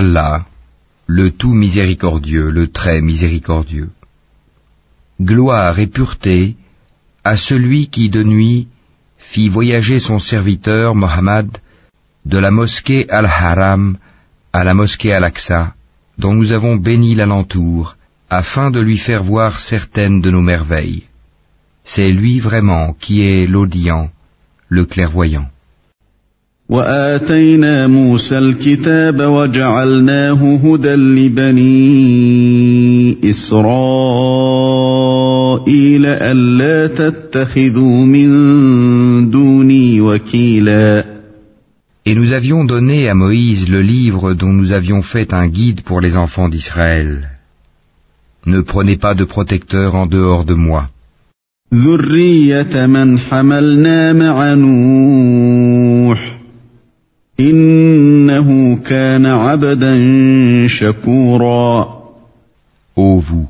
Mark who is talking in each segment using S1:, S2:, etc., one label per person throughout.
S1: Le tout miséricordieux, le très miséricordieux. Gloire et pureté à celui qui de nuit fit voyager son serviteur Mohammed de la mosquée Al-Haram à la mosquée Al-Aqsa, dont nous avons béni l'alentour, afin de lui faire voir certaines de nos merveilles. C'est lui vraiment qui est l'audient, le clairvoyant.
S2: وآتينا موسى الكتاب وجعلناه هدى لبني إسرائيل ألا تتخذوا من دوني وكيلا
S1: Et nous avions donné à Moïse le livre dont nous avions fait un guide pour les enfants d'Israël. Ne prenez pas de protecteur en dehors de moi.
S2: ذرية من حملنا مع نوح
S1: Ô vous,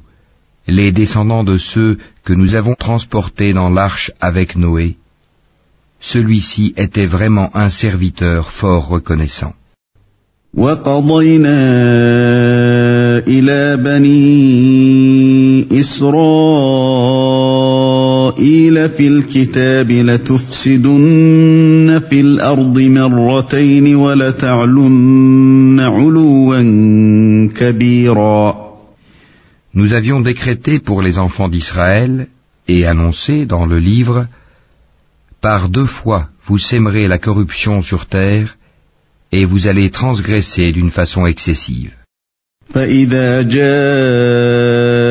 S1: les descendants de ceux que nous avons transportés dans l'arche avec Noé, celui-ci était vraiment un serviteur fort reconnaissant.
S2: وقضينا إلى بني إسرائيل في الكتاب لتفسدن في الأرض مرتين ولتعلن علوا كبيرا
S1: Nous avions décrété pour les enfants d'Israël et annoncé dans le livre, par deux fois vous sèmerez la corruption sur terre et vous allez transgresser d'une façon excessive.
S2: فإذا جاء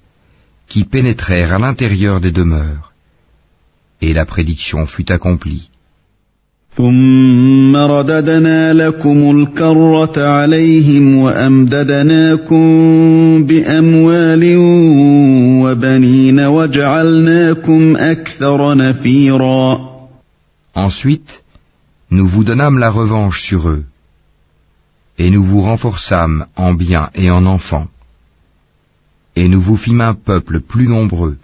S1: qui pénétrèrent à l'intérieur des demeures. Et la prédiction fut accomplie.
S2: ثم رددنا لكم الكرة عليهم وأمددناكم بأموال وبنين وجعلناكم أكثر نفيرا
S1: Ensuite, nous vous donnâmes la revanche sur eux, et nous vous renforçâmes en biens et en enfants, Et nous vous fîmes un peuple plus nombreux.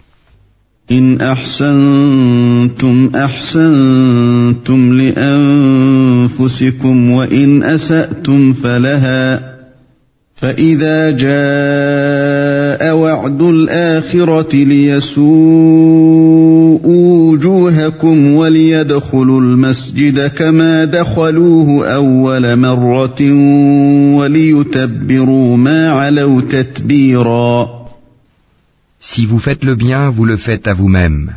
S2: إن أحسنتم أحسنتم لأنفسكم وإن أسأتم فلها فإذا جاء وعد الآخرة ليسوءوا وجوهكم وليدخلوا المسجد كما دخلوه أول مرة وليتبروا ما علوا تتبيراً
S1: Si vous faites le bien, vous le faites à vous-même.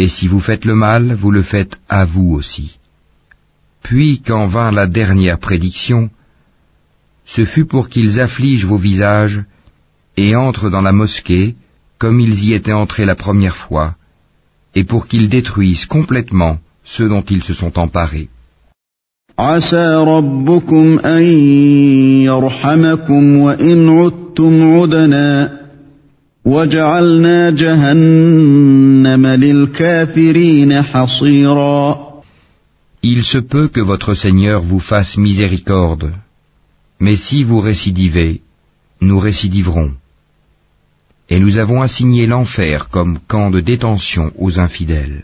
S1: Et si vous faites le mal, vous le faites à vous aussi. Puis quand vint la dernière prédiction, ce fut pour qu'ils affligent vos visages et entrent dans la mosquée comme ils y étaient entrés la première fois, et pour qu'ils détruisent complètement ceux dont ils se sont emparés.
S2: وجعلنا جهنم للكافرين حصيرا
S1: Il se peut que votre Seigneur vous fasse miséricorde, mais si vous récidivez, nous récidiverons. Et nous avons assigné l'enfer comme camp de détention aux infidèles.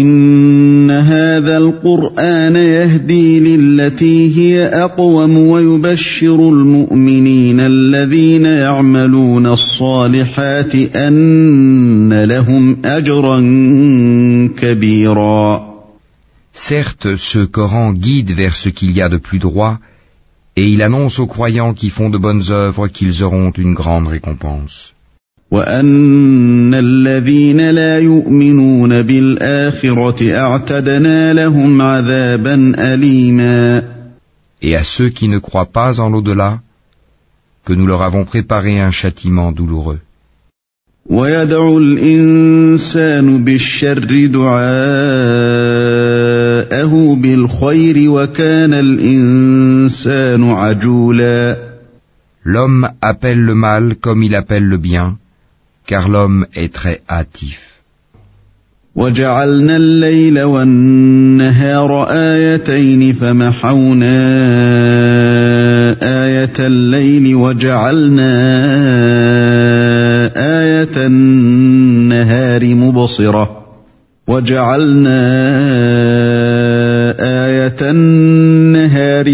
S2: إن هذا القرآن يهدي للتي هي أقوم ويبشر المؤمنين الذين يعملون الصالحات أن لهم أجرا كبيرا
S1: Certes, ce Coran guide vers ce qu'il y a de plus droit, Et il annonce aux croyants qui font de bonnes œuvres qu'ils auront une grande récompense.
S2: وأن الذين لا يؤمنون بالآخرة أعتدنا لهم عذابا أليما
S1: Et à ceux qui ne croient pas en l'au-delà, que nous leur avons préparé un châtiment douloureux.
S2: ويدعو الإنسان بالشر دعاءه بالخير وكان الإنسان عجولا
S1: L'homme appelle le mal comme il appelle le bien, car l'homme est très hâtif.
S2: وجعلنا الليل والنهار آيتين فمحونا آية الليل وجعلنا آية النهار مبصرة وجعلنا آية النهار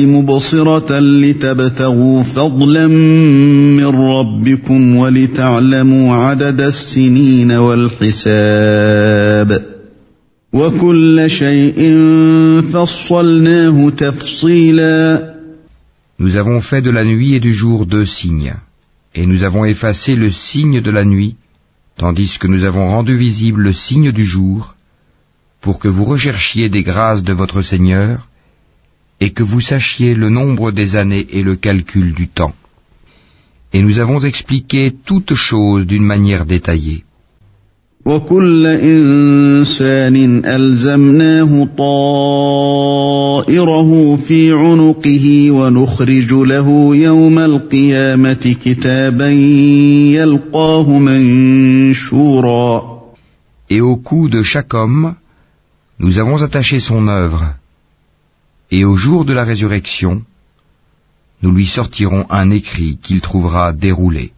S2: مبصرة لتبتغوا فضلا من ربكم ولتعلموا عدد السنين والحساب وكل شيء فصلناه تفصيلا
S1: Nous avons fait de la nuit et du jour deux signes, et nous avons effacé le signe de la nuit, tandis que nous avons rendu visible le signe du jour, pour que vous recherchiez des grâces de votre Seigneur, et que vous sachiez le nombre des années et le calcul du temps. Et nous avons expliqué toutes choses d'une manière détaillée.
S2: وكل إنسان ألزمناه طائره في عنقه ونخرج له يوم القيامة كتابا يلقاه منشورا
S1: Et au cou de chaque homme, nous avons attaché son œuvre, et au jour de la résurrection, nous lui sortirons un écrit qu'il trouvera déroulé.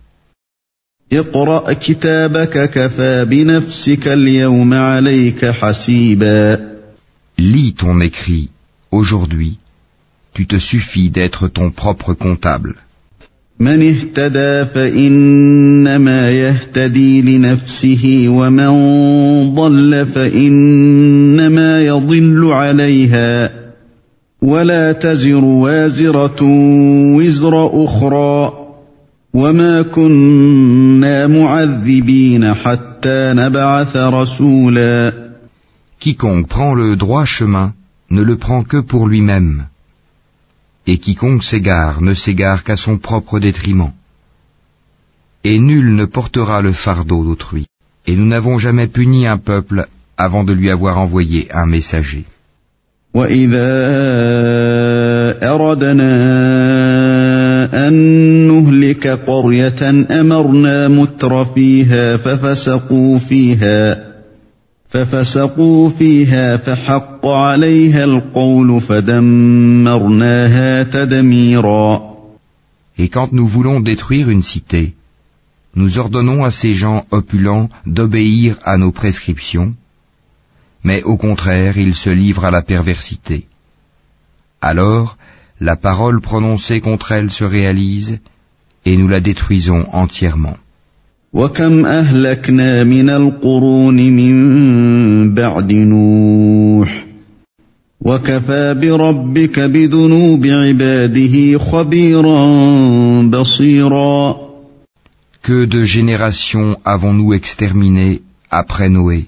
S2: اقرأ كتابك كفى بنفسك اليوم عليك حسيبا
S1: Lis ton écrit, aujourd'hui, tu te suffis d'être ton propre comptable.
S2: من اهتدى فإنما يهتدي لنفسه ومن ضل فإنما يضل عليها ولا تزر وازرة وزر أخرى وما كنا معذبين حتى نبعث رسولا
S1: Quiconque prend le droit chemin ne le prend que pour lui-même. Et quiconque s'égare ne s'égare qu'à son propre détriment. Et nul ne portera le fardeau d'autrui. Et nous n'avons jamais puni un peuple avant de lui avoir envoyé un messager.
S2: وإذا أردنا أن نهلك قرية أمرنا متر فيها ففسقوا فيها ففسقوا فيها فحق عليها القول فدمرناها تدميرا
S1: Et quand nous voulons détruire une cité, nous ordonnons à ces gens opulents d'obéir à nos prescriptions, mais au contraire ils se livrent à la perversité. Alors, la parole prononcée contre elle se réalise, et nous la détruisons entièrement.
S2: وكم أهلكنا من القرون من بعد نوح وكفى بربك بذنوب عباده خبيرا بصيرا
S1: Que de générations avons-nous exterminées après Noé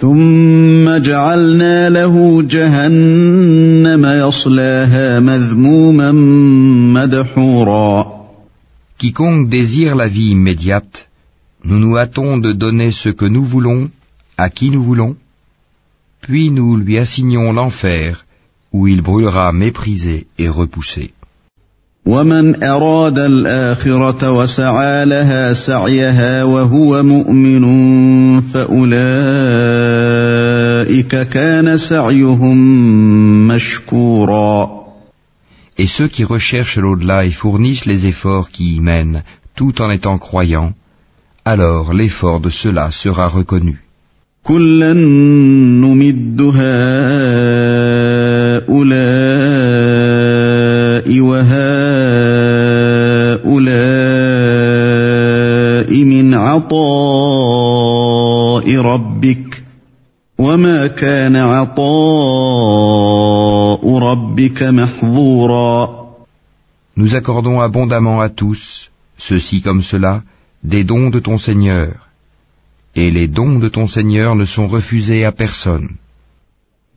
S2: ثم جعلنا له جهنم يصلاها مذموما مدحورا
S1: Quiconque désire la vie immédiate, nous nous hâtons de donner ce que nous voulons à qui nous voulons, puis nous lui assignons l'enfer où il brûlera méprisé et repoussé.
S2: ومن أراد الآخرة وسعى لها سعيها وهو مؤمن فأولئك كان سعيهم مشكورا
S1: Et ceux qui recherchent l'au-delà et fournissent les efforts qui y mènent, tout en étant croyants, alors l'effort de cela sera reconnu.
S2: كلا نمد هؤلاء وهؤلاء عطاء ربك وما كان عطاء ربك محظورا
S1: Nous accordons abondamment à tous, ceci comme cela, des dons de ton Seigneur. Et les dons de ton Seigneur ne sont refusés à personne.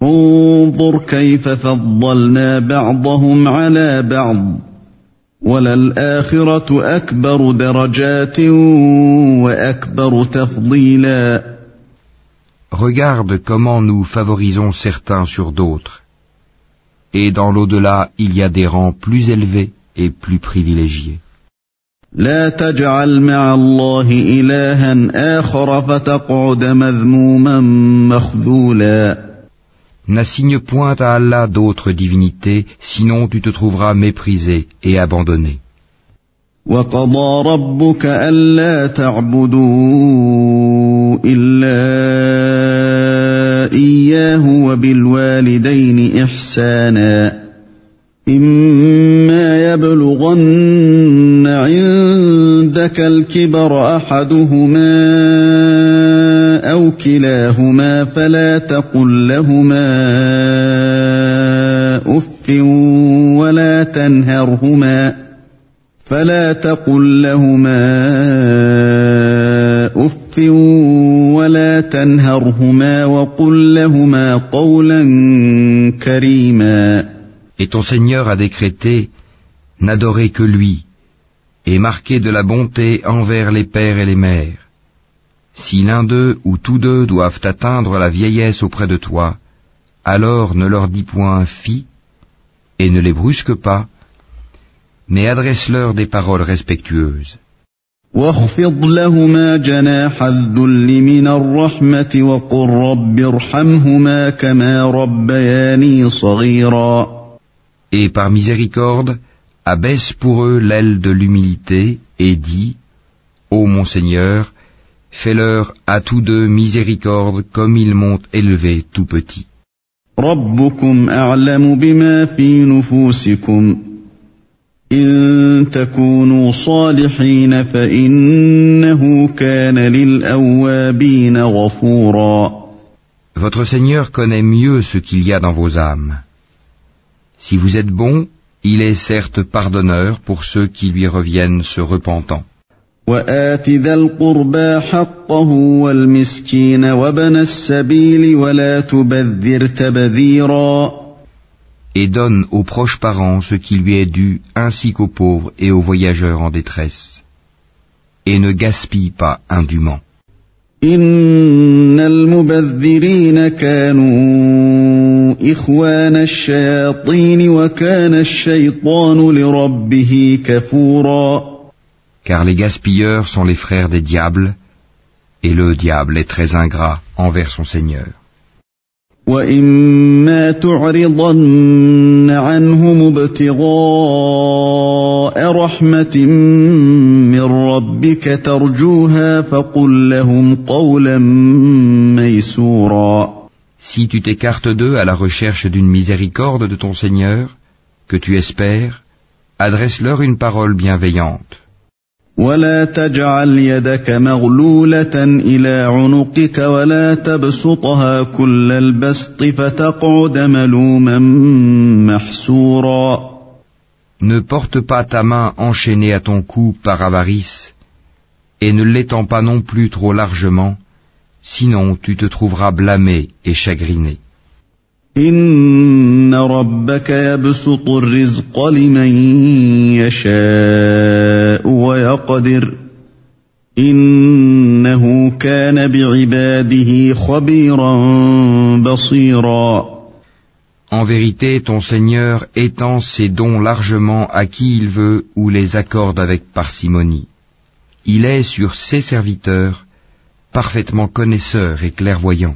S2: انظر كيف فضلنا بعضهم على بعض وللآخرة أكبر درجات وأكبر تفضيلا
S1: Regarde comment nous favorisons certains sur d'autres. Et dans l'au-delà, il y a des rangs plus élevés et plus privilégiés.
S2: لا تجعل مع الله إلها آخر فتقعد مذموما مخذولا
S1: N'assigne point à Allah d'autres divinités, sinon tu te trouveras méprisé et abandonné.
S2: وقضى ربك ألا تعبدوا إلا إياه وبالوالدين إحسانا إما يبلغن عندك الكبر أحدهما أو كلاهما فلا تقل لهما أف ولا تنهرهما فلا تقل لهما أف ولا تنهرهما وقل لهما قولا كريما
S1: Et ton Seigneur a décrété n'adorer que lui, et marquer de la bonté envers les pères et les mères. Si l'un d'eux ou tous deux doivent atteindre la vieillesse auprès de toi, alors ne leur dis point fi et ne les brusque pas, mais adresse-leur des paroles respectueuses. Et par miséricorde, abaisse pour eux l'aile de l'humilité et dis, Ô mon Seigneur, fais-leur à tous deux miséricorde comme ils m'ont élevé tout petit.
S2: ربكم أعلم بما في نفوسكم إن تكونوا صالحين فإنه كان للأوابين غفورا
S1: Votre Seigneur connaît mieux ce qu'il y a dans vos âmes. Si vous êtes bons, il est certes pardonneur pour ceux qui lui reviennent se repentant.
S2: وآت ذا القربى حقه والمسكين وابن السبيل ولا تبذر تبذيرا
S1: Et donne aux proches parents ce qui lui est dû, ainsi qu'aux pauvres et aux voyageurs en détresse. Et ne gaspille pas indûment.
S2: إن المبذرين كانوا إخوان الشياطين وكان الشيطان لربه كفورا
S1: Car les gaspilleurs sont les frères des diables, et le diable est très ingrat envers son Seigneur.
S2: وإما تعرضن عنهم ابتغاء رحمة من ربك ترجوها فقل لهم قولا ميسورا
S1: Si tu t'écartes d'eux à la recherche d'une miséricorde de ton Seigneur, que tu espères, adresse-leur une parole bienveillante.
S2: ولا تجعل يدك مغلولة إلى عنقك ولا تبسطها كل البسط فتقعد ملوما محسورا
S1: Ne porte pas ta main enchaînée à ton cou par avarice, et ne l'étends pas non plus trop largement, sinon tu te trouveras blâmé et chagriné.
S2: إن ربك يبسط الرزق لمن يشاء ويقدر إنه كان بعباده خبيرا بصيرا
S1: En vérité, ton Seigneur étend ses dons largement à qui il veut ou les accorde avec parcimonie. Il est sur ses serviteurs parfaitement connaisseur et clairvoyant.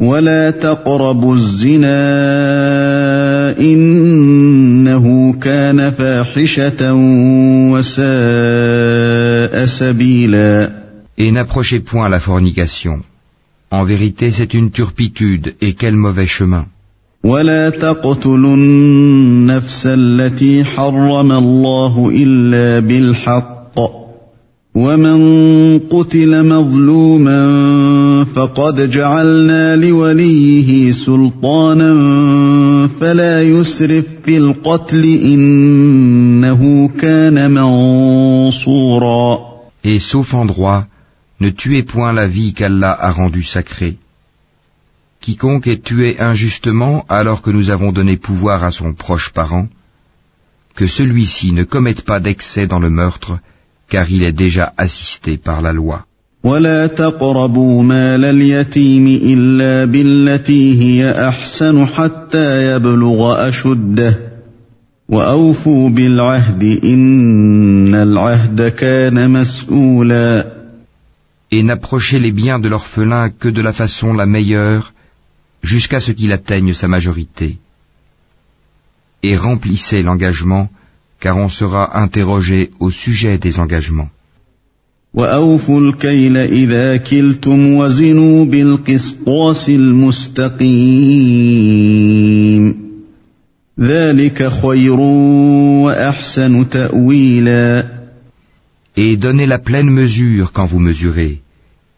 S2: ولا تقربوا الزنا إنه كان فاحشة وساء سبيلا
S1: Et n'approchez point la fornication. En vérité, c'est une turpitude, et quel mauvais chemin.
S2: ولا تقتلوا النفس التي حرم الله إلا بالحق ومن قتل مظلوما فقد جعلنا لوليه سلطانا فلا يسرف في القتل إنه كان منصورا
S1: Et sauf en droit, ne tuez point la vie qu'Allah a rendue sacrée. Quiconque est tué injustement alors que nous avons donné pouvoir à son proche parent, que celui-ci ne commette pas d'excès dans le meurtre, car il est déjà assisté par la loi.
S2: ولا تقربوا مال اليتيم إلا بالتي هي أحسن حتى يبلغ أشده وأوفوا بالعهد إن العهد كان مسؤولا
S1: Et n'approchez les biens de l'orphelin que de la façon la meilleure, jusqu'à ce qu'il atteigne sa majorité. Et remplissez l'engagement, car on sera interrogé au sujet des engagements.
S2: وأوفوا الكيل إذا كلتم وزنوا بالقسطاس المستقيم ذلك خير وأحسن تأويلا
S1: Et donnez la pleine mesure quand vous mesurez,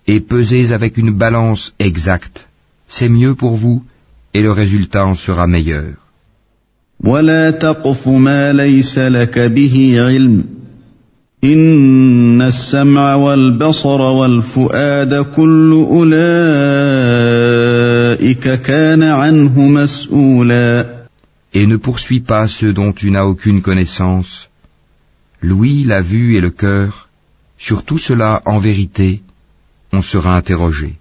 S1: et pesez avec une balance exacte. C'est mieux pour vous, et le résultat en sera meilleur.
S2: ولا تقف ما ليس لك به علم إن السمع والبصر والفؤاد كل أولئك كان عنه مسؤولا
S1: Et ne poursuis pas ceux dont tu n'as aucune connaissance. L'ouïe, la vue et le cœur, sur tout cela, en vérité, on sera interrogé.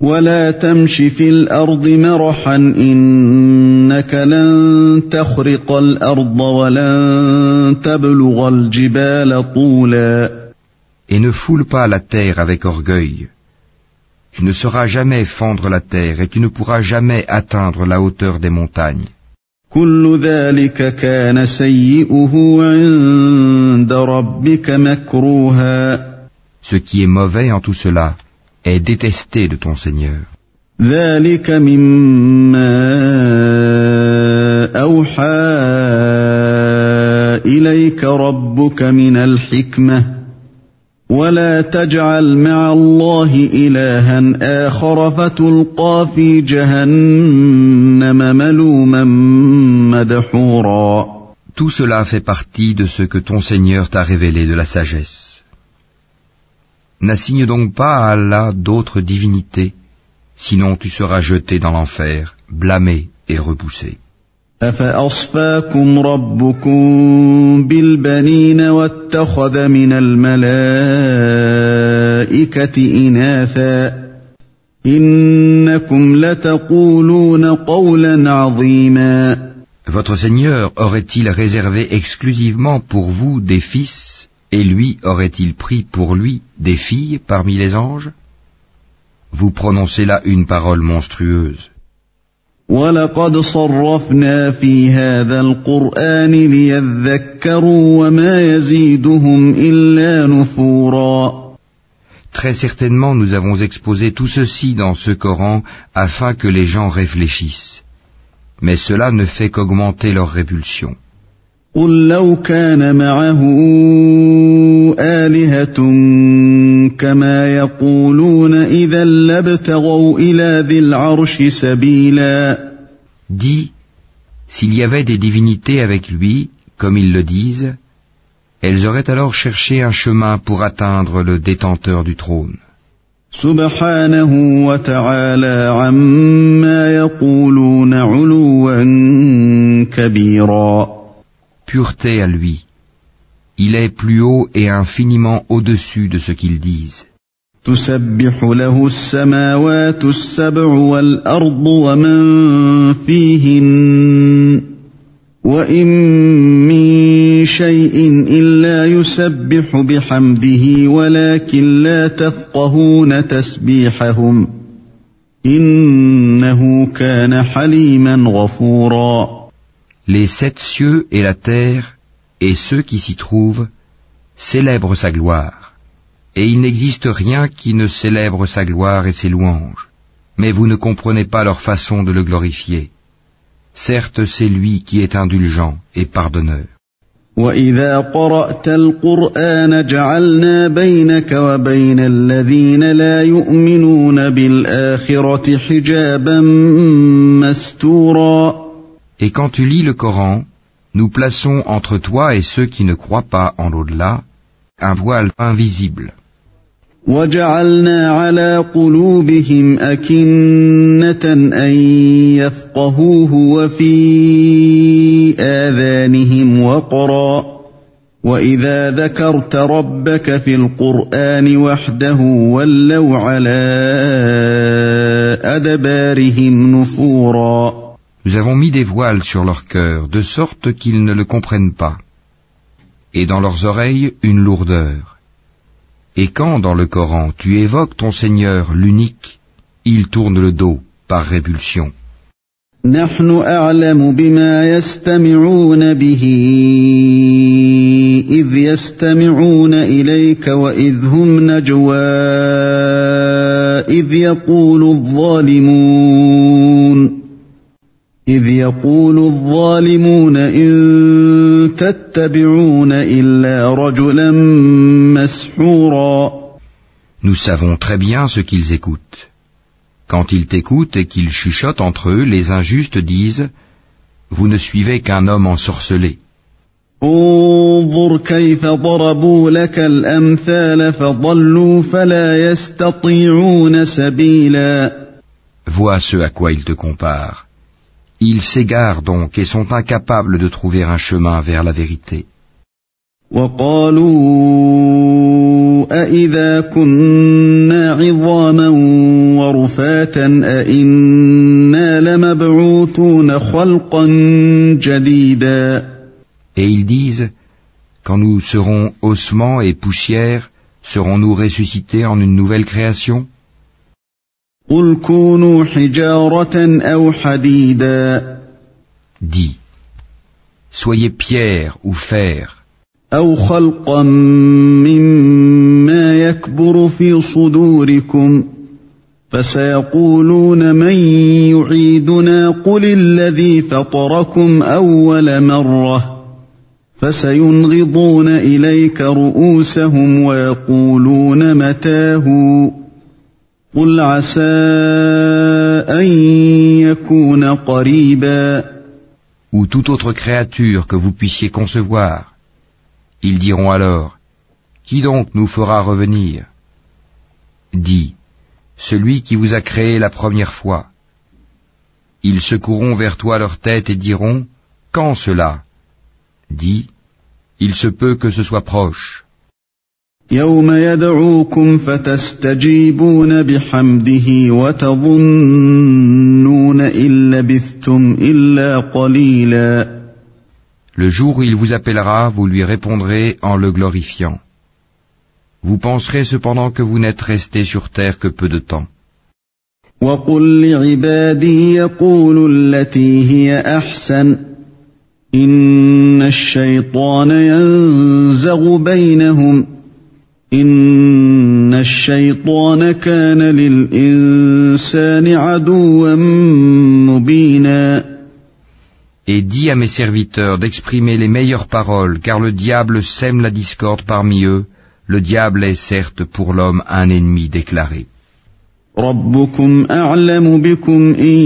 S2: ولا تمش في الأرض مرحا إنك لن تخرق الأرض ولن تبلغ الجبال طولا
S1: Et ne foule pas la terre avec orgueil. Tu ne sauras jamais fendre la terre et tu ne pourras jamais atteindre la hauteur des montagnes.
S2: كل ذلك كان سيئه عند ربك مكروها
S1: Ce qui est mauvais en tout cela est détesté de ton Seigneur.
S2: ذلك مما أوحى إليك ربك من الحكمة ولا تجعل مع الله إلها آخر فتلقى في جهنم ملوما مدحورا
S1: Tout cela fait partie de ce que ton Seigneur t'a révélé de la sagesse. N'assigne donc pas à Allah d'autres divinités, sinon tu seras jeté dans l'enfer, blâmé et repoussé. Votre Seigneur aurait-il réservé exclusivement pour vous des fils et lui aurait-il pris pour lui des filles parmi les anges? Vous prononcez là une parole monstrueuse. Très certainement nous avons exposé tout ceci dans ce Coran afin que les gens réfléchissent. Mais cela ne fait qu'augmenter leur répulsion.
S2: قل لو كان معه آلهة كما يقولون إذا لابتغوا إلى ذي العرش سبيلا
S1: Dis, s'il y avait des divinités avec lui, comme ils le disent, elles auraient alors cherché un chemin pour atteindre le détenteur du trône.
S2: سبحانه وتعالى عما يقولون علوا كبيرا
S1: pureté à lui. Il est plus haut et infiniment au-dessus de ce qu'ils disent.
S2: إنه كان حليما غفورا
S1: Les sept cieux et la terre et ceux qui s'y trouvent célèbrent sa gloire. Et il n'existe rien qui ne célèbre sa gloire et ses louanges. Mais vous ne comprenez pas leur façon de le glorifier. Certes, c'est lui qui est indulgent et pardonneur. Et quand tu lis le Coran, nous plaçons entre toi et ceux qui ne croient pas en l'au-delà un voile invisible.
S2: وجعلنا على قلوبهم أكنة أن يفقهوه وفي آذانهم وقرا وإذا ذكرت ربك في القرآن وحده ولوا على أدبارهم نفورا
S1: Nous avons mis des voiles sur leur cœur, de sorte qu'ils ne le comprennent pas, et dans leurs oreilles une lourdeur. Et quand dans le Coran tu évoques ton Seigneur l'unique, il tourne le dos par répulsion.
S2: نحن أعلم بما يستمعون به إذ يستمعون إليك وإذ هم نجوى إذ يقول الظالمون إذ يقول الظالمون إن تتبعون إلا رجلا مسحورا
S1: Nous savons très bien ce qu'ils écoutent. Quand ils t'écoutent et qu'ils chuchotent entre eux, les injustes disent Vous ne suivez qu'un homme ensorcelé.
S2: انظر كيف ضربوا لك الأمثال فضلوا فلا يستطيعون سبيلا
S1: Vois ce à quoi ils te comparent. Ils s'égarent donc et sont incapables de trouver un chemin vers la vérité.
S2: وقالوا أإذا كنا عظاما ورفاتا أإنا لمبعوثون خلقا جديدا
S1: Et ils disent, quand nous serons ossements et poussière, serons-nous ressuscités en une nouvelle création
S2: قل كونوا حجارة أو حديدا.
S1: Dis, soyez pierre ou fer,
S2: أو خلقا مما يكبر في صدوركم. فسيقولون من يعيدنا؟ قل الذي فطركم أول مرة. فسينغضون إليك رؤوسهم ويقولون متاه. قل عسى أن يكون قريبا
S1: ou toute autre créature que vous puissiez concevoir. Ils diront alors, Qui donc nous fera revenir Dis, celui qui vous a créé la première fois. Ils secoueront vers toi leur tête et diront, Quand cela Dis, il se peut que ce soit proche.
S2: يوم يدعوكم فتستجيبون بحمده وتظنون إن لبثتم إلا قليلا
S1: Le jour où il vous appellera, vous lui répondrez en le glorifiant. Vous penserez cependant que vous n'êtes resté sur terre que peu de temps.
S2: وقل لعبادي يقولوا التي هي أحسن إن الشيطان ينزغ بينهم إن الشيطان كان للإنسان عدوا مبينا
S1: Et dis à mes serviteurs d'exprimer les meilleures paroles, car le diable sème la discorde parmi eux, le diable est certes pour l'homme un ennemi déclaré.
S2: ربكم أعلم بكم إن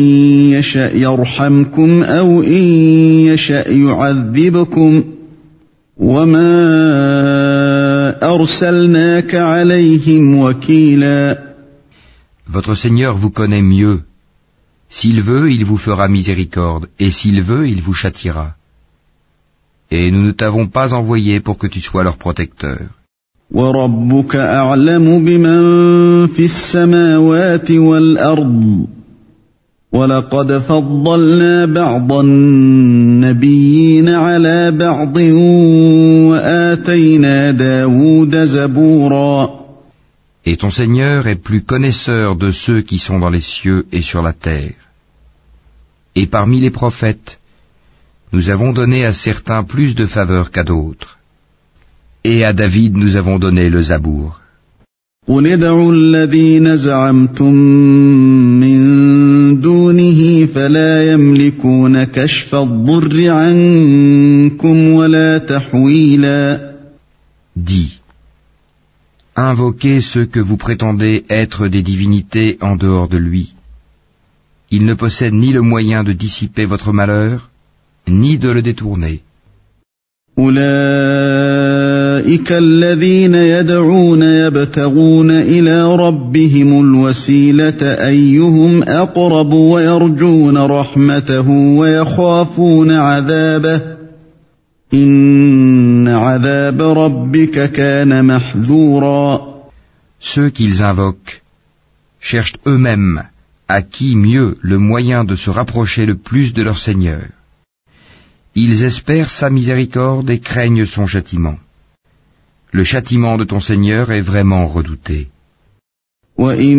S2: يشأ يرحمكم أو إن يشأ يعذبكم وما أرسلناك عليهم وكيلا
S1: Votre Seigneur vous connaît mieux. S'il veut, il vous fera miséricorde, et s'il veut, il vous châtiera. Et nous ne t'avons pas envoyé pour que tu sois leur protecteur.
S2: وربك أعلم بمن في السماوات والأرض ولقد فضلنا بعض النبيين على بعض وآتينا داود زبورا
S1: Et ton Seigneur est plus connaisseur de ceux qui sont dans les cieux et sur la terre. Et parmi les prophètes, nous avons donné à certains plus de faveur qu'à d'autres. Et à David nous avons donné le Zabour.
S2: قل
S1: invoquez ceux que vous prétendez être des divinités en dehors de lui. Il ne possède ni le moyen de dissiper votre malheur, ni de le détourner.
S2: أولئك الذين يدعون يبتغون إلى ربهم الوسيلة أيهم أقرب ويرجون رحمته ويخافون عذابه إن عذاب ربك كان محذورا
S1: Ceux qu'ils invoquent cherchent eux-mêmes à qui mieux le moyen de se rapprocher le plus de leur Seigneur. Ils espèrent sa miséricorde et craignent son châtiment. Le châtiment de ton Seigneur est vraiment redouté.
S2: وإن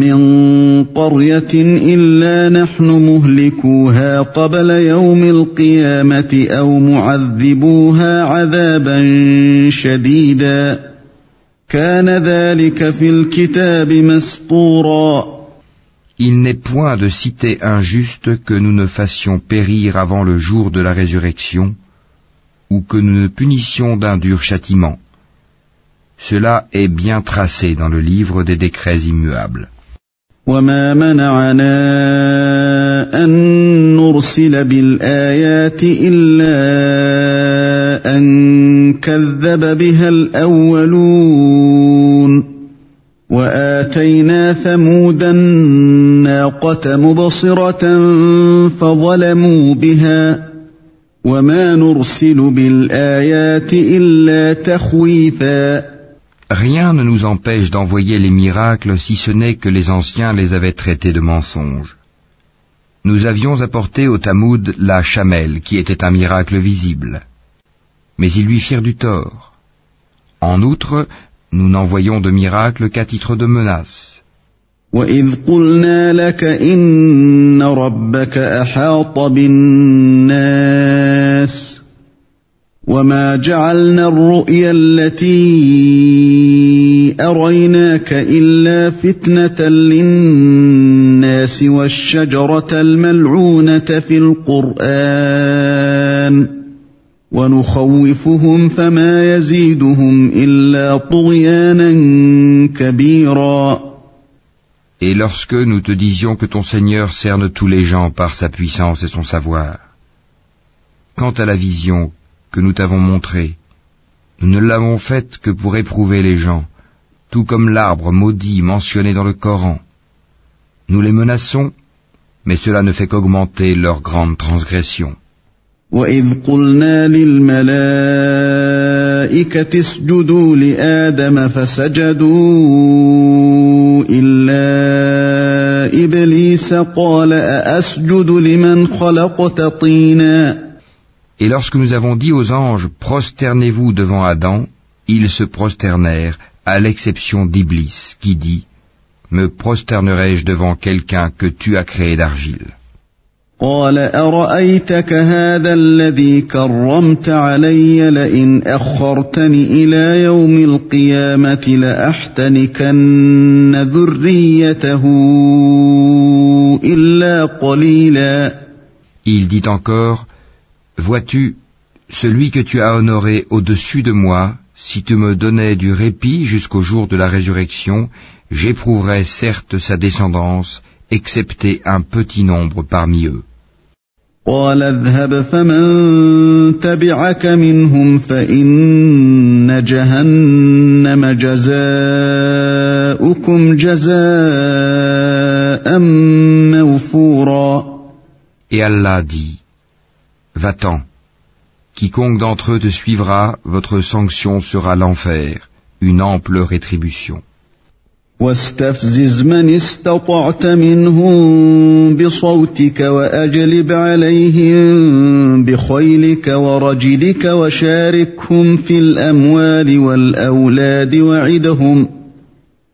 S2: من قرية إلا نحن مهلكوها قبل يوم القيامة أو معذبوها عذابا شديدا كان ذلك في الكتاب مسطورا
S1: Il n'est point de cité injuste que nous ne fassions périr avant le jour de la résurrection, ou que nous ne punissions d'un dur châtiment. Cela est bien tracé dans le livre des décrets immuables.
S2: وما منعنا أن نرسل بالآيات إلا أن كذب بها الأولون وآتينا ثمود الناقة مبصرة فظلموا بها وما نرسل بالآيات إلا تخويفاً
S1: Rien ne nous empêche d'envoyer les miracles si ce n'est que les anciens les avaient traités de mensonges. Nous avions apporté au Tamoud la chamelle qui était un miracle visible. Mais ils lui firent du tort. En outre, nous n'envoyons de miracle qu'à titre de menace.
S2: وإذ قلنا لك إن ربك أحاط بالناس وما جعلنا الرؤيا التي أريناك إلا فتنة للناس والشجرة الملعونة في القرآن ونخوفهم فما يزيدهم إلا طغيانا كبيرا
S1: Et lorsque nous te disions que ton Seigneur cerne tous les gens par sa puissance et son savoir, quant à la vision que nous t'avons montrée, nous ne l'avons faite que pour éprouver les gens, tout comme l'arbre maudit mentionné dans le Coran. Nous les menaçons, mais cela ne fait qu'augmenter leur grande transgression.
S2: وإذ قلنا للملائكة اسجدوا لآدم فسجدوا إلا إبليس قال أأسجد لمن خلقت طينا
S1: Et lorsque nous avons dit aux anges, prosternez-vous devant Adam, ils se prosternèrent, à l'exception d'Iblis, qui dit, Me prosternerai-je devant quelqu'un que tu as créé d'argile
S2: قال أرأيتك هذا الذي كرمت علي لئن أخرتني إلى يوم القيامة لأحتنكن ذريته إلا قليلا
S1: Il dit encore, Vois-tu, celui que tu as honoré au-dessus de moi, si tu me donnais du répit jusqu'au jour de la résurrection, j'éprouverais certes sa descendance, excepté un petit nombre parmi eux. Et Allah dit, Va-t'en, quiconque d'entre eux te suivra, votre sanction sera l'enfer, une ample rétribution.
S2: واستفزز من استطعت منهم بصوتك واجلب عليهم بخيلك ورجلك وشاركهم في الاموال والاولاد وعدهم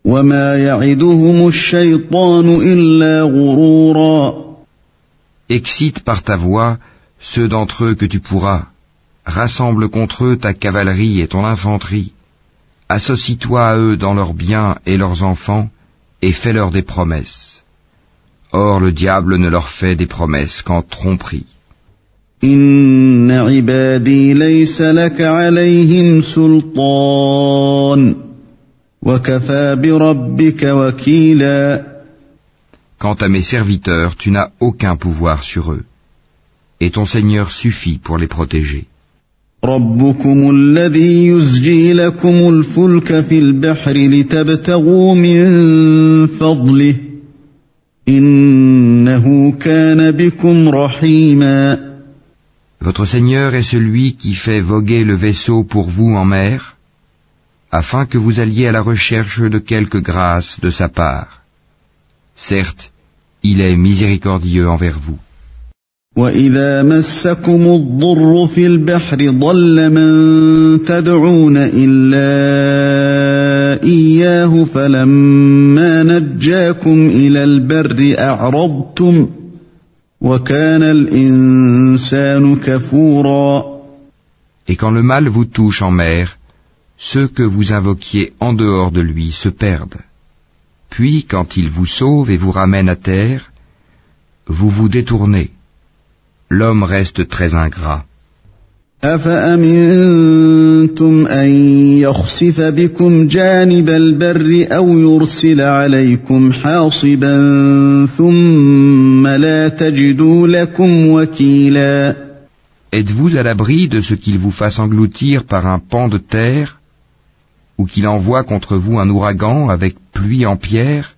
S2: وما يعدهم الشيطان الا غرورا
S1: Excite par ta voix ceux d'entre eux que tu pourras. Rassemble contre eux ta cavalerie et ton infanterie. Associe-toi à eux dans leurs biens et leurs enfants, et fais-leur des promesses. Or le diable ne leur fait des promesses qu'en tromperie. Quant à mes serviteurs, tu n'as aucun pouvoir sur eux, et ton Seigneur suffit pour les protéger.
S2: ربكم الذي يزجي لكم الفلك في البحر لتبتغوا من فضله إنه كان بكم رحيما
S1: Votre Seigneur est celui qui fait voguer le vaisseau pour vous en mer, afin que vous alliez à la recherche de quelque grâce de sa part. Certes, il est miséricordieux envers vous.
S2: واذا مسكم الضر في البحر ضل من تدعون الا اياه فلما نجاكم الى البر اعرضتم وكان الانسان كفورا
S1: Et quand le mal vous touche en mer, ceux que vous invoquiez en dehors de lui se perdent. Puis quand il vous sauve et vous ramène à terre, vous vous détournez l'homme reste très ingrat. Êtes-vous à l'abri de ce qu'il vous fasse engloutir par un pan de terre, ou qu'il envoie contre vous un ouragan avec pluie en pierre,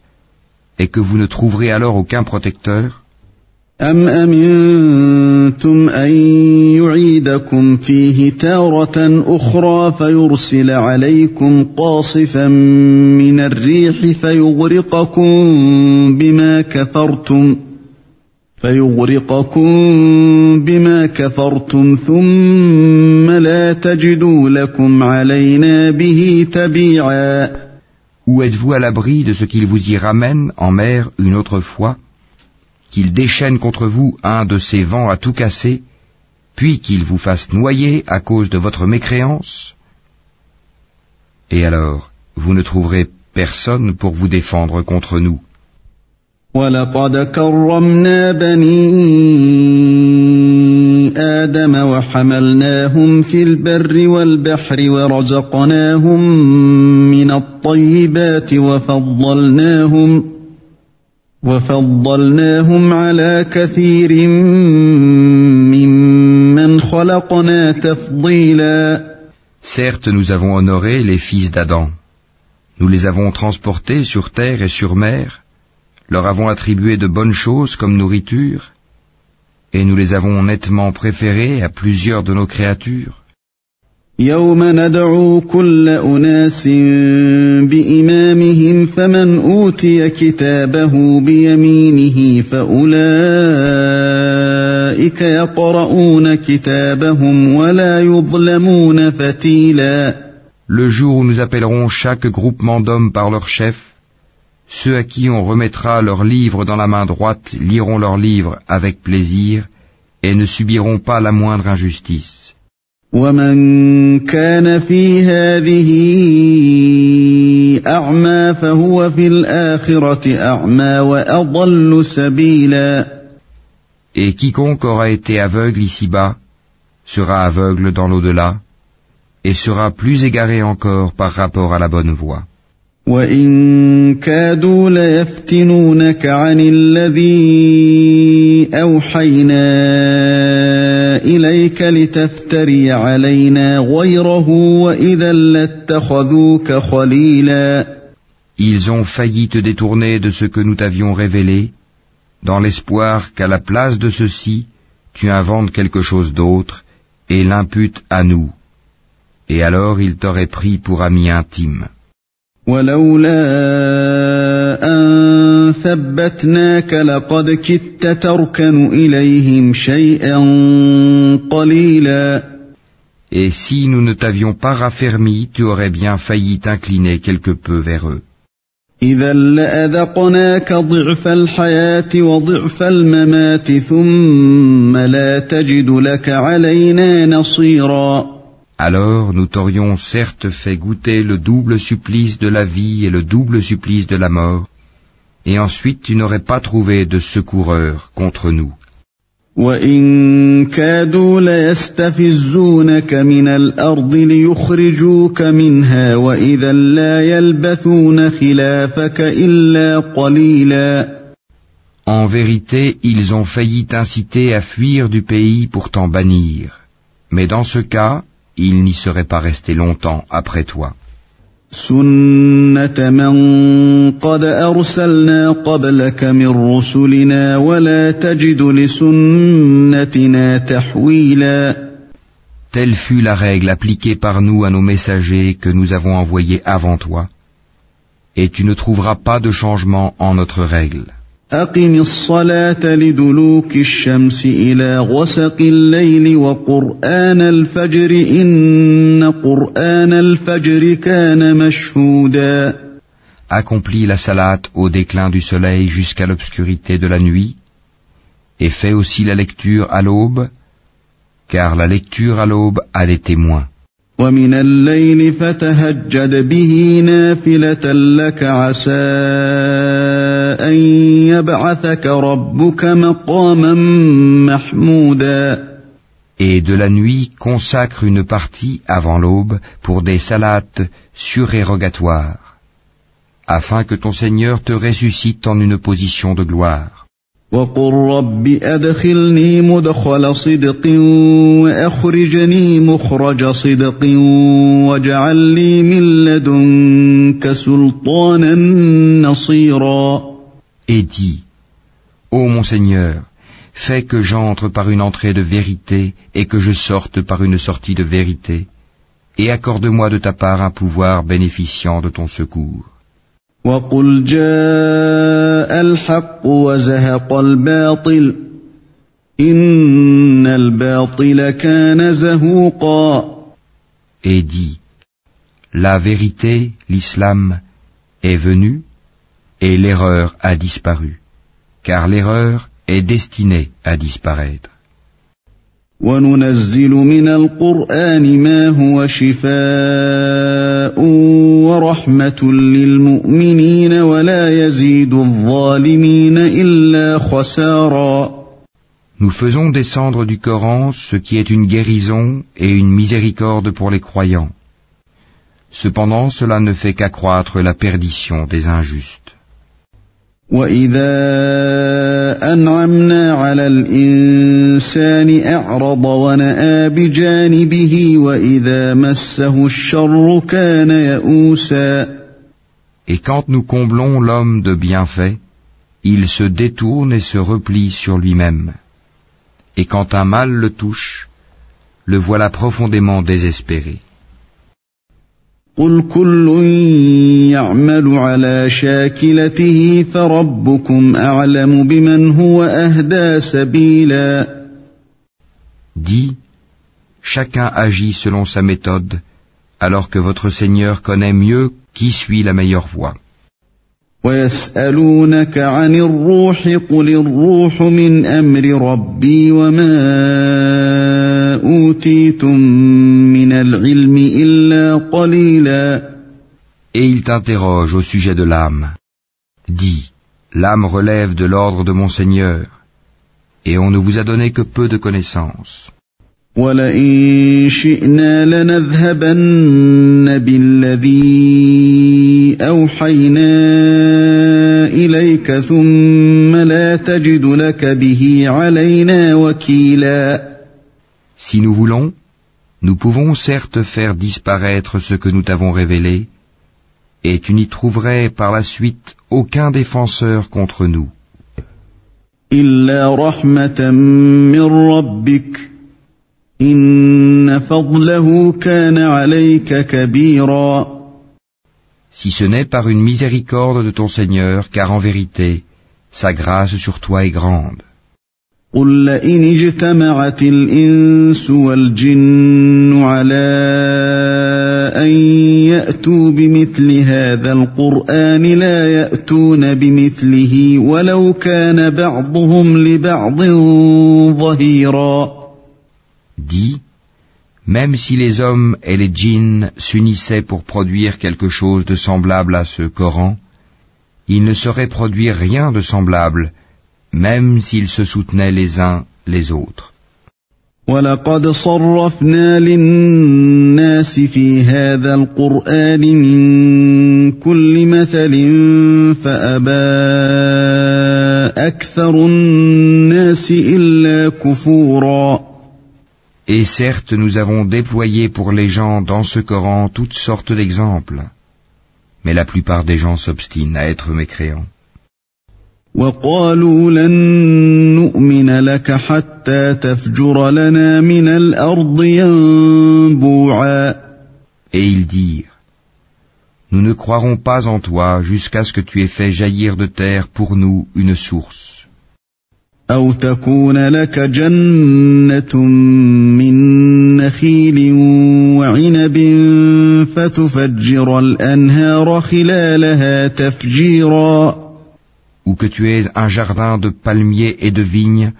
S1: et que vous ne trouverez alors aucun protecteur?
S2: أم أمنتم أن يعيدكم فيه تارة أخرى فيرسل عليكم قاصفا من الريح فيغرقكم بما كفرتم فيغرقكم بما كفرتم ثم لا تجدوا لكم علينا به تبيعا.
S1: Ou êtes-vous à l'abri de ce qu'il vous y ramène en mer une autre fois? Qu'il déchaîne contre vous un de ces vents à tout casser, puis qu'il vous fasse noyer à cause de votre mécréance Et alors, vous ne trouverez personne pour vous défendre contre nous.
S2: Certes,
S1: nous avons honoré les fils d'Adam. Nous les avons transportés sur terre et sur mer, leur avons attribué de bonnes choses comme nourriture, et nous les avons nettement préférés à plusieurs de nos créatures.
S2: يوم ندعو كل أناس بإمامهم فمن أوتي كتابه بيمينه فأولئك يقرؤون كتابهم ولا يظلمون فتيلا
S1: Le jour où nous appellerons chaque groupement d'hommes par leur chef, ceux à qui on remettra leurs livres dans la main droite liront leurs livres avec plaisir et ne subiront pas la moindre injustice.
S2: ومن كان في هذه أعمى فهو في الآخرة أعمى وأضل سبيلا
S1: Et quiconque aura été aveugle ici-bas sera aveugle dans l'au-delà et sera plus égaré encore par rapport à la bonne voie.
S2: وإن كادوا ليفتنونك عن الذي أوحينا إليك لتفتري علينا غيره وإذا لاتخذوك خليلا
S1: Ils ont failli te détourner de ce que nous t'avions révélé, dans l'espoir qu'à la place de ceci, tu inventes quelque chose d'autre et l'imputes à nous. Et alors il t'aurait pris pour ami intime.
S2: ولولا أن ثبتناك لقد كدت تركن إليهم شيئا قليلا
S1: Et si nous ne t'avions pas raffermi, tu aurais bien failli t'incliner quelque peu vers eux.
S2: إذا لأذقناك ضعف الحياة وضعف الممات ثم لا تجد لك علينا نصيرا
S1: Alors nous t'aurions certes fait goûter le double supplice de la vie et le double supplice de la mort, et ensuite tu n'aurais pas trouvé de secoureur contre nous.
S2: وإن كادوا ليستفزونك من الأرض ليخرجوك منها وإذا لا يلبثون خلافك إلا قليلا
S1: En vérité, ils ont failli t'inciter à fuir du pays pour t'en bannir. Mais dans ce cas, il n'y serait pas resté longtemps après toi. Telle fut la règle appliquée par nous à nos messagers que nous avons envoyés avant toi, et tu ne trouveras pas de changement en notre règle.
S2: أقم الصلاة لدلوك الشمس إلى غسق الليل وقرآن الفجر إن قرآن الفجر كان مشهودا
S1: Accomplis la salate au déclin du soleil jusqu'à l'obscurité de la nuit, et fais aussi la lecture à l'aube, car la lecture à l'aube a des témoins.
S2: ومن الليل فتهجد به نافلة لك عسى أن يبعثك ربك مقاما محمودا
S1: Et de la nuit consacre une partie avant l'aube pour des salates surérogatoires, afin que ton Seigneur te ressuscite en une position de gloire.
S2: وقل رب أدخلني مدخل صدق وأخرجني مخرج صدق واجعل لي من لدنك سلطانا نصيرا
S1: Et dis, Ô mon Seigneur, fais que j'entre par une entrée de vérité et que je sorte par une sortie de vérité, et accorde-moi de ta part un pouvoir bénéficiant de ton secours.
S2: وقل جاء الحق وزهق الباطل إن الباطل كان زهوقا
S1: Et dis, La vérité, l'islam, est venue, et l'erreur a disparu, car l'erreur est destinée à disparaître.
S2: وننزل من القرآن ما هو شفاء ورحمة للمؤمنين ولا يزيد الظالمين إلا خسارا
S1: Nous faisons descendre du Coran ce qui est une guérison et une miséricorde pour les croyants. Cependant, cela ne fait qu'accroître la perdition des injustes.
S2: وإذا أنعمنا على الإنسان أعرض ونأى بجانبه وإذا مسه الشر كان يئوسا
S1: Et quand nous comblons l'homme de bienfaits, il se détourne et se replie sur lui-même. Et quand un mal le touche, le voilà profondément désespéré.
S2: قل كل يعمل على شاكلته فربكم أعلم بمن هو أهدى سبيلا
S1: Dis, chacun agit selon sa méthode, alors que votre Seigneur connaît mieux qui suit la meilleure voie.
S2: ويسألونك عن الروح قل الروح من أمر ربي وما أوتيتم من العلم إلا قليلا
S1: Et il t'interroge au sujet de l'âme. Dis, l'âme relève de l'ordre de mon Seigneur, et on ne vous a donné que peu de connaissances.
S2: ولئن شئنا لنذهبن بالذي أوحينا إليك ثم لا تجد لك به علينا وكيلا
S1: Si nous voulons, nous pouvons certes faire disparaître ce que nous t'avons révélé, et tu n'y trouverais par la suite aucun défenseur contre nous,
S2: إلا رحمة من ربك
S1: Si ce n'est par une miséricorde de ton Seigneur, car en vérité, sa grâce sur toi est grande.
S2: قل لئن اجتمعت الإنس والجن على أن يأتوا بمثل هذا القرآن لا يأتون بمثله ولو كان بعضهم لبعض ظهيرا
S1: Dis, même si les hommes et les djinns s'unissaient pour produire quelque chose de semblable à ce Coran, ils ne sauraient produire rien de semblable, même s'ils se soutenaient les uns les autres.
S2: ولقد صرفنا للناس في هذا القرآن من كل مثل فأبى أكثر الناس إلا كفورا
S1: Et certes, nous avons déployé pour les gens dans ce Coran toutes sortes d'exemples, mais la plupart des gens s'obstinent à être mécréants.
S2: وقالوا لن نؤمن لك حتى تفجر لنا من الأرض ينبوعا
S1: Et ils dirent, Nous ne croirons pas en toi jusqu'à ce que tu aies fait jaillir de terre pour nous une source.
S2: أو تكون لك جنة من نخيل وعنب فتفجر الأنهار خلالها تفجيرا
S1: ou que tu aies un jardin de palmiers et de vignes,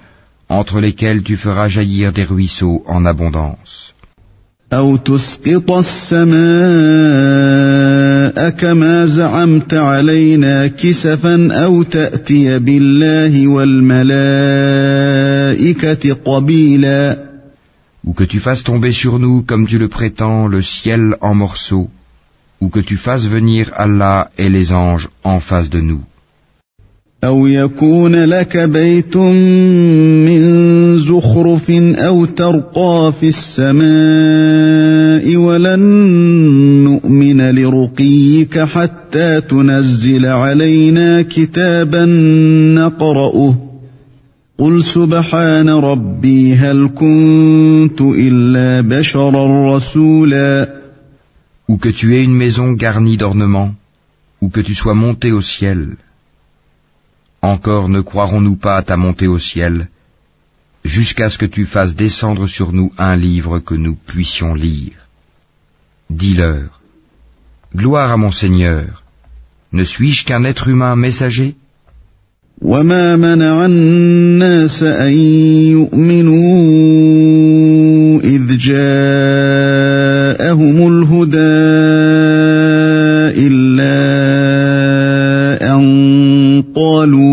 S1: entre lesquels tu feras jaillir des ruisseaux en abondance.
S2: أو تسقط السماء كما زعمت علينا كسفا أو تأتي بالله والملائكة قبيلا
S1: Ou que tu fasses tomber sur nous, comme tu le prétends, le ciel en morceaux, ou que tu fasses venir Allah et les anges en face de nous.
S2: أو يكون لك بيت من زخرف أو ترقى في السماء ولن نؤمن لرقيك حتى تنزل علينا كتابا نقرأه قل سبحان ربي هل كنت إلا بشرا رسولا
S1: Ou que tu aies une maison garnie d'ornements, ou que tu sois monté au ciel. Encore ne croirons-nous pas à ta montée au ciel, jusqu'à ce que tu fasses descendre sur nous un livre que nous puissions lire. Dis-leur, Gloire à mon Seigneur, ne suis-je qu'un être humain messager
S2: وما منع الناس أن يؤمنوا إذ جاءهم الهدى إلا أن قالوا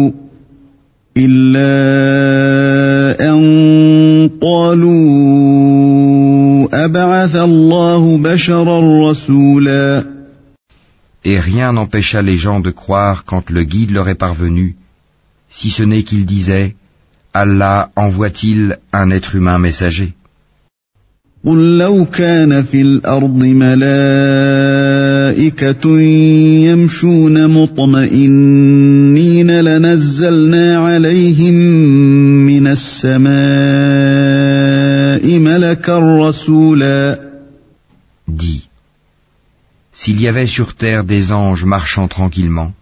S1: Et rien n'empêcha les gens de croire quand le guide leur est parvenu, si ce n'est qu'ils disaient Allah envoie-t-il un être humain messager
S2: قل لو كان في الأرض ملائكة يمشون مطمئنين لنزلنا عليهم من السماء ملكا رسولا
S1: Dis, s'il y avait sur terre des anges marchant tranquillement,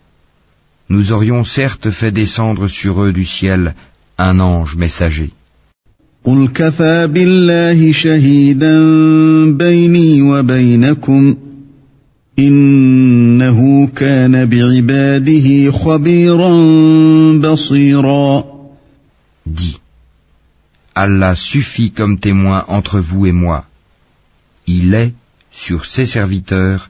S1: nous aurions certes fait descendre sur eux du ciel un ange messager.
S2: قل كفى بالله شهيدا بيني وبينكم إنه كان بعباده خبيرا بصيرا
S1: Dis, Allah suffit comme témoin entre vous et moi. Il est, sur ses serviteurs,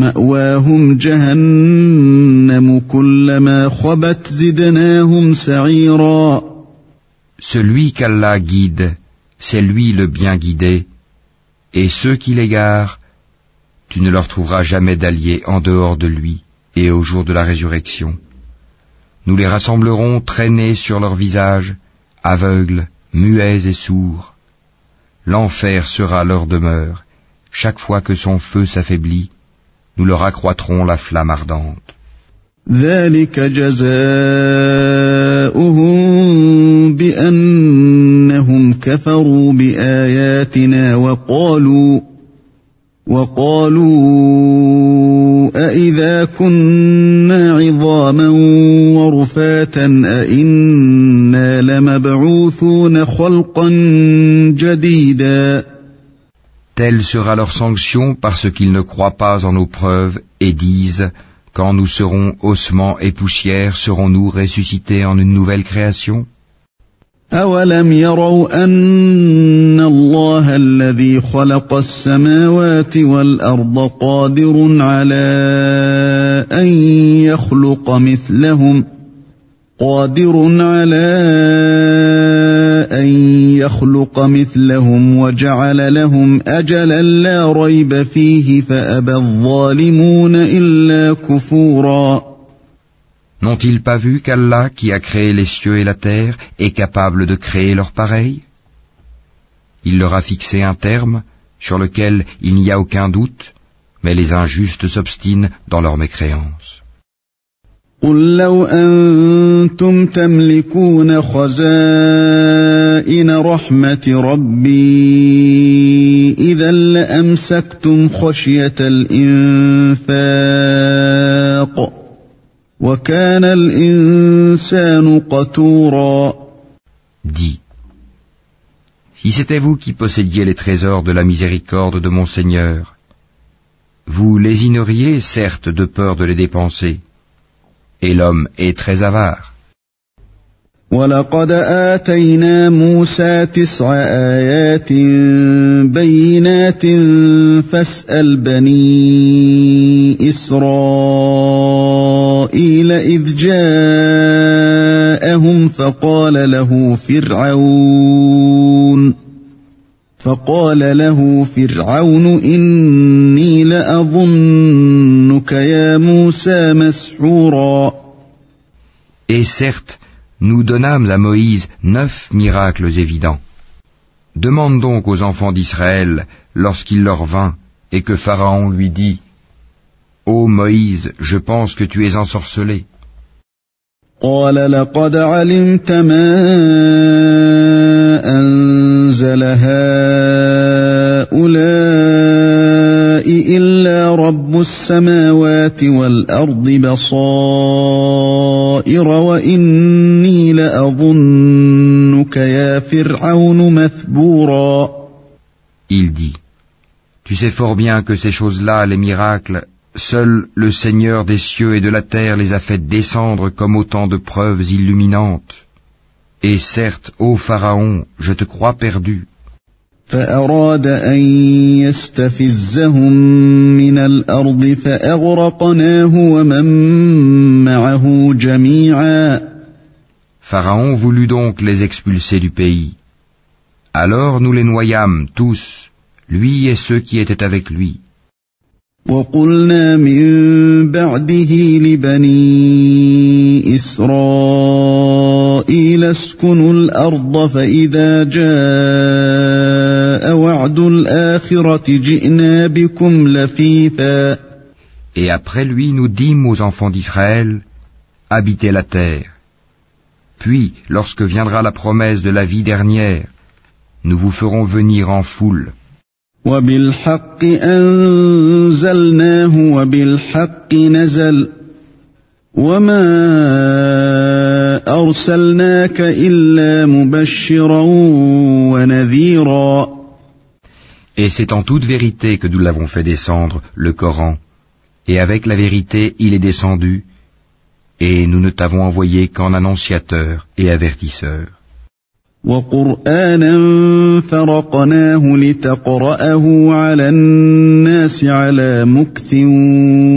S2: مأواهم جهنم كلما خبت زدناهم سعيرا
S1: Celui qu'Allah guide, c'est lui le bien guidé, et ceux qui l'égarent, tu ne leur trouveras jamais d'alliés en dehors de lui et au jour de la résurrection. Nous les rassemblerons traînés sur leurs visages, aveugles, muets et sourds. L'enfer sera leur demeure. Chaque fois que son feu s'affaiblit, nous leur accroîtrons la flamme ardente.
S2: وقالوا أإذا كنا عظاما ورفاتا أإنا لمبعوثون خلقا جديدا
S1: Telle sera leur sanction parce qu'ils ne croient pas en nos preuves et disent Quand nous serons ossements et poussières, serons-nous ressuscités en une nouvelle création
S2: أولم يروا أن الله الذي خلق السماوات والأرض قادر على أن يخلق مثلهم قادر على أن يخلق مثلهم وجعل لهم أجلا لا ريب فيه فأبى الظالمون إلا كفوراً
S1: N'ont-ils pas vu qu'Allah, qui a créé les cieux et la terre, est capable de créer leur pareil Il leur a fixé un terme sur lequel il n'y a aucun doute, mais les injustes s'obstinent dans leur mécréance. Dis, si c'était vous qui possédiez les trésors de la miséricorde de mon Seigneur, vous lésineriez certes de peur de les dépenser, et l'homme est très avare.
S2: ولقد آتينا موسى تسع آيات بينات فاسأل بني إسرائيل إذ جاءهم فقال له فرعون فقال له فرعون إني لأظنك يا موسى مسحورا
S1: Et certes, nous donnâmes à Moïse neuf miracles évidents. Demande donc aux enfants d'Israël, lorsqu'il leur vint, et que Pharaon lui dit, Ô Moïse, je pense que tu es ensorcelé.
S2: قال لقد علمت ما أنزل هؤلاء إلا رب السماوات والأرض بصائر وإني لأظنك يا فرعون مثبورا.
S1: Il dit Tu sais fort bien que ces choses-là, les miracles, seul le Seigneur des cieux et de la terre les a fait descendre comme autant de preuves illuminantes. Et certes, ô Pharaon, je te crois perdu. Pharaon voulut donc les expulser du pays. Alors nous les noyâmes tous, lui et ceux qui étaient avec lui.
S2: وقلنا من بعده لبني إسرائيل اسكنوا الأرض فإذا جاء وعد الآخرة جئنا بكم لفيفا
S1: Et après lui, nous dîmes aux enfants d'Israël, habitez la terre. Puis, lorsque viendra la promesse de la vie dernière, nous vous ferons venir en foule.
S2: وبالحق أنزلناه وبالحق نزل وما أرسلناك إلا مبشرا ونذيرا
S1: Et c'est en toute vérité que nous l'avons fait descendre, le Coran, et avec la vérité il est descendu, et nous ne t'avons envoyé qu'en annonciateur et avertisseur.
S2: وقرآنا فرقناه لتقرأه على الناس على مكث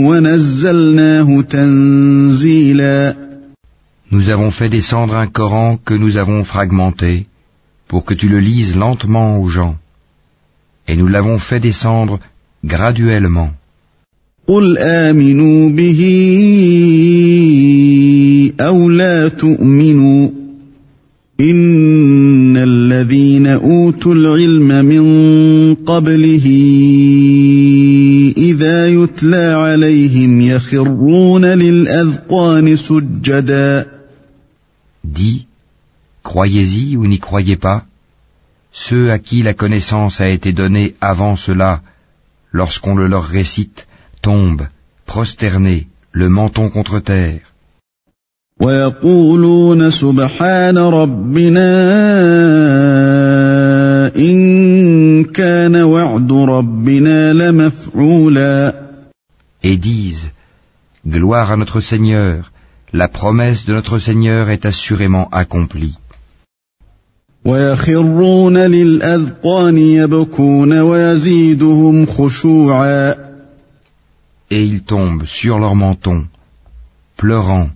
S2: ونزلناه تنزيلا
S1: Nous avons fait descendre un Coran que nous avons fragmenté pour que tu le lises lentement aux gens. Et nous l'avons fait descendre graduellement.
S2: قل آمنوا به أو لا تؤمنوا إن الذين أوتوا العلم من قبله إذا يتلى عليهم يخرون للأذقان سجدا
S1: Dis, croyez-y ou n'y croyez pas, ceux à qui la connaissance a été donnée avant cela, lorsqu'on le leur récite, tombent, prosternés, le menton contre terre.
S2: ويقولون سبحان ربنا إن كان وعد ربنا لمفعولا
S1: Et disent, Gloire à notre Seigneur, la promesse de notre Seigneur est assurément accomplie.
S2: ويخرون للأذقان يبكون ويزيدهم خشوعا
S1: Et ils tombent sur leur menton, pleurant,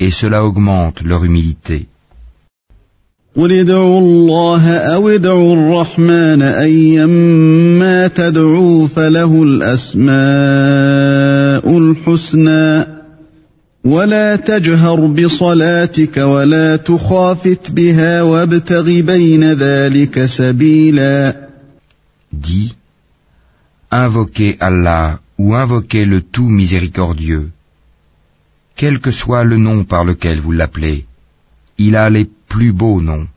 S1: et cela augmente leur humilité.
S2: قل ادعوا الله أو ادعوا الرحمن أيما تدعوا فله الأسماء الحسنى ولا تجهر بصلاتك ولا تخافت بها وابتغ بين ذلك سبيلا
S1: Dis, invoquez Allah ou invoquez le tout miséricordieux. quel que soit le nom par lequel vous l'appelez, il a les plus beaux noms.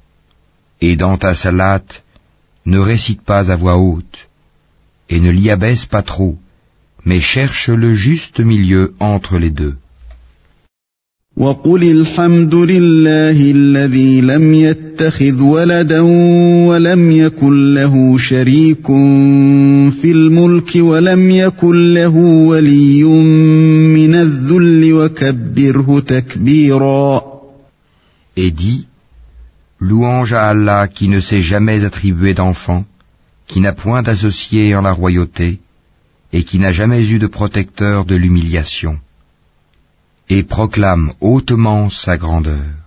S1: Et dans ta salate, ne récite pas à voix haute, et ne l'y abaisse pas trop, mais cherche le juste milieu entre les deux.
S2: وقل الحمد لله الذي لم يتخذ ولدا ولم يكن له شريك في الملك ولم يكن له ولي من الذل وكبره تكبيرا
S1: Et dis, louange à Allah qui ne s'est jamais attribué d'enfant, qui n'a point d'associé en la royauté, et qui n'a jamais eu de protecteur de l'humiliation. et proclame hautement sa grandeur.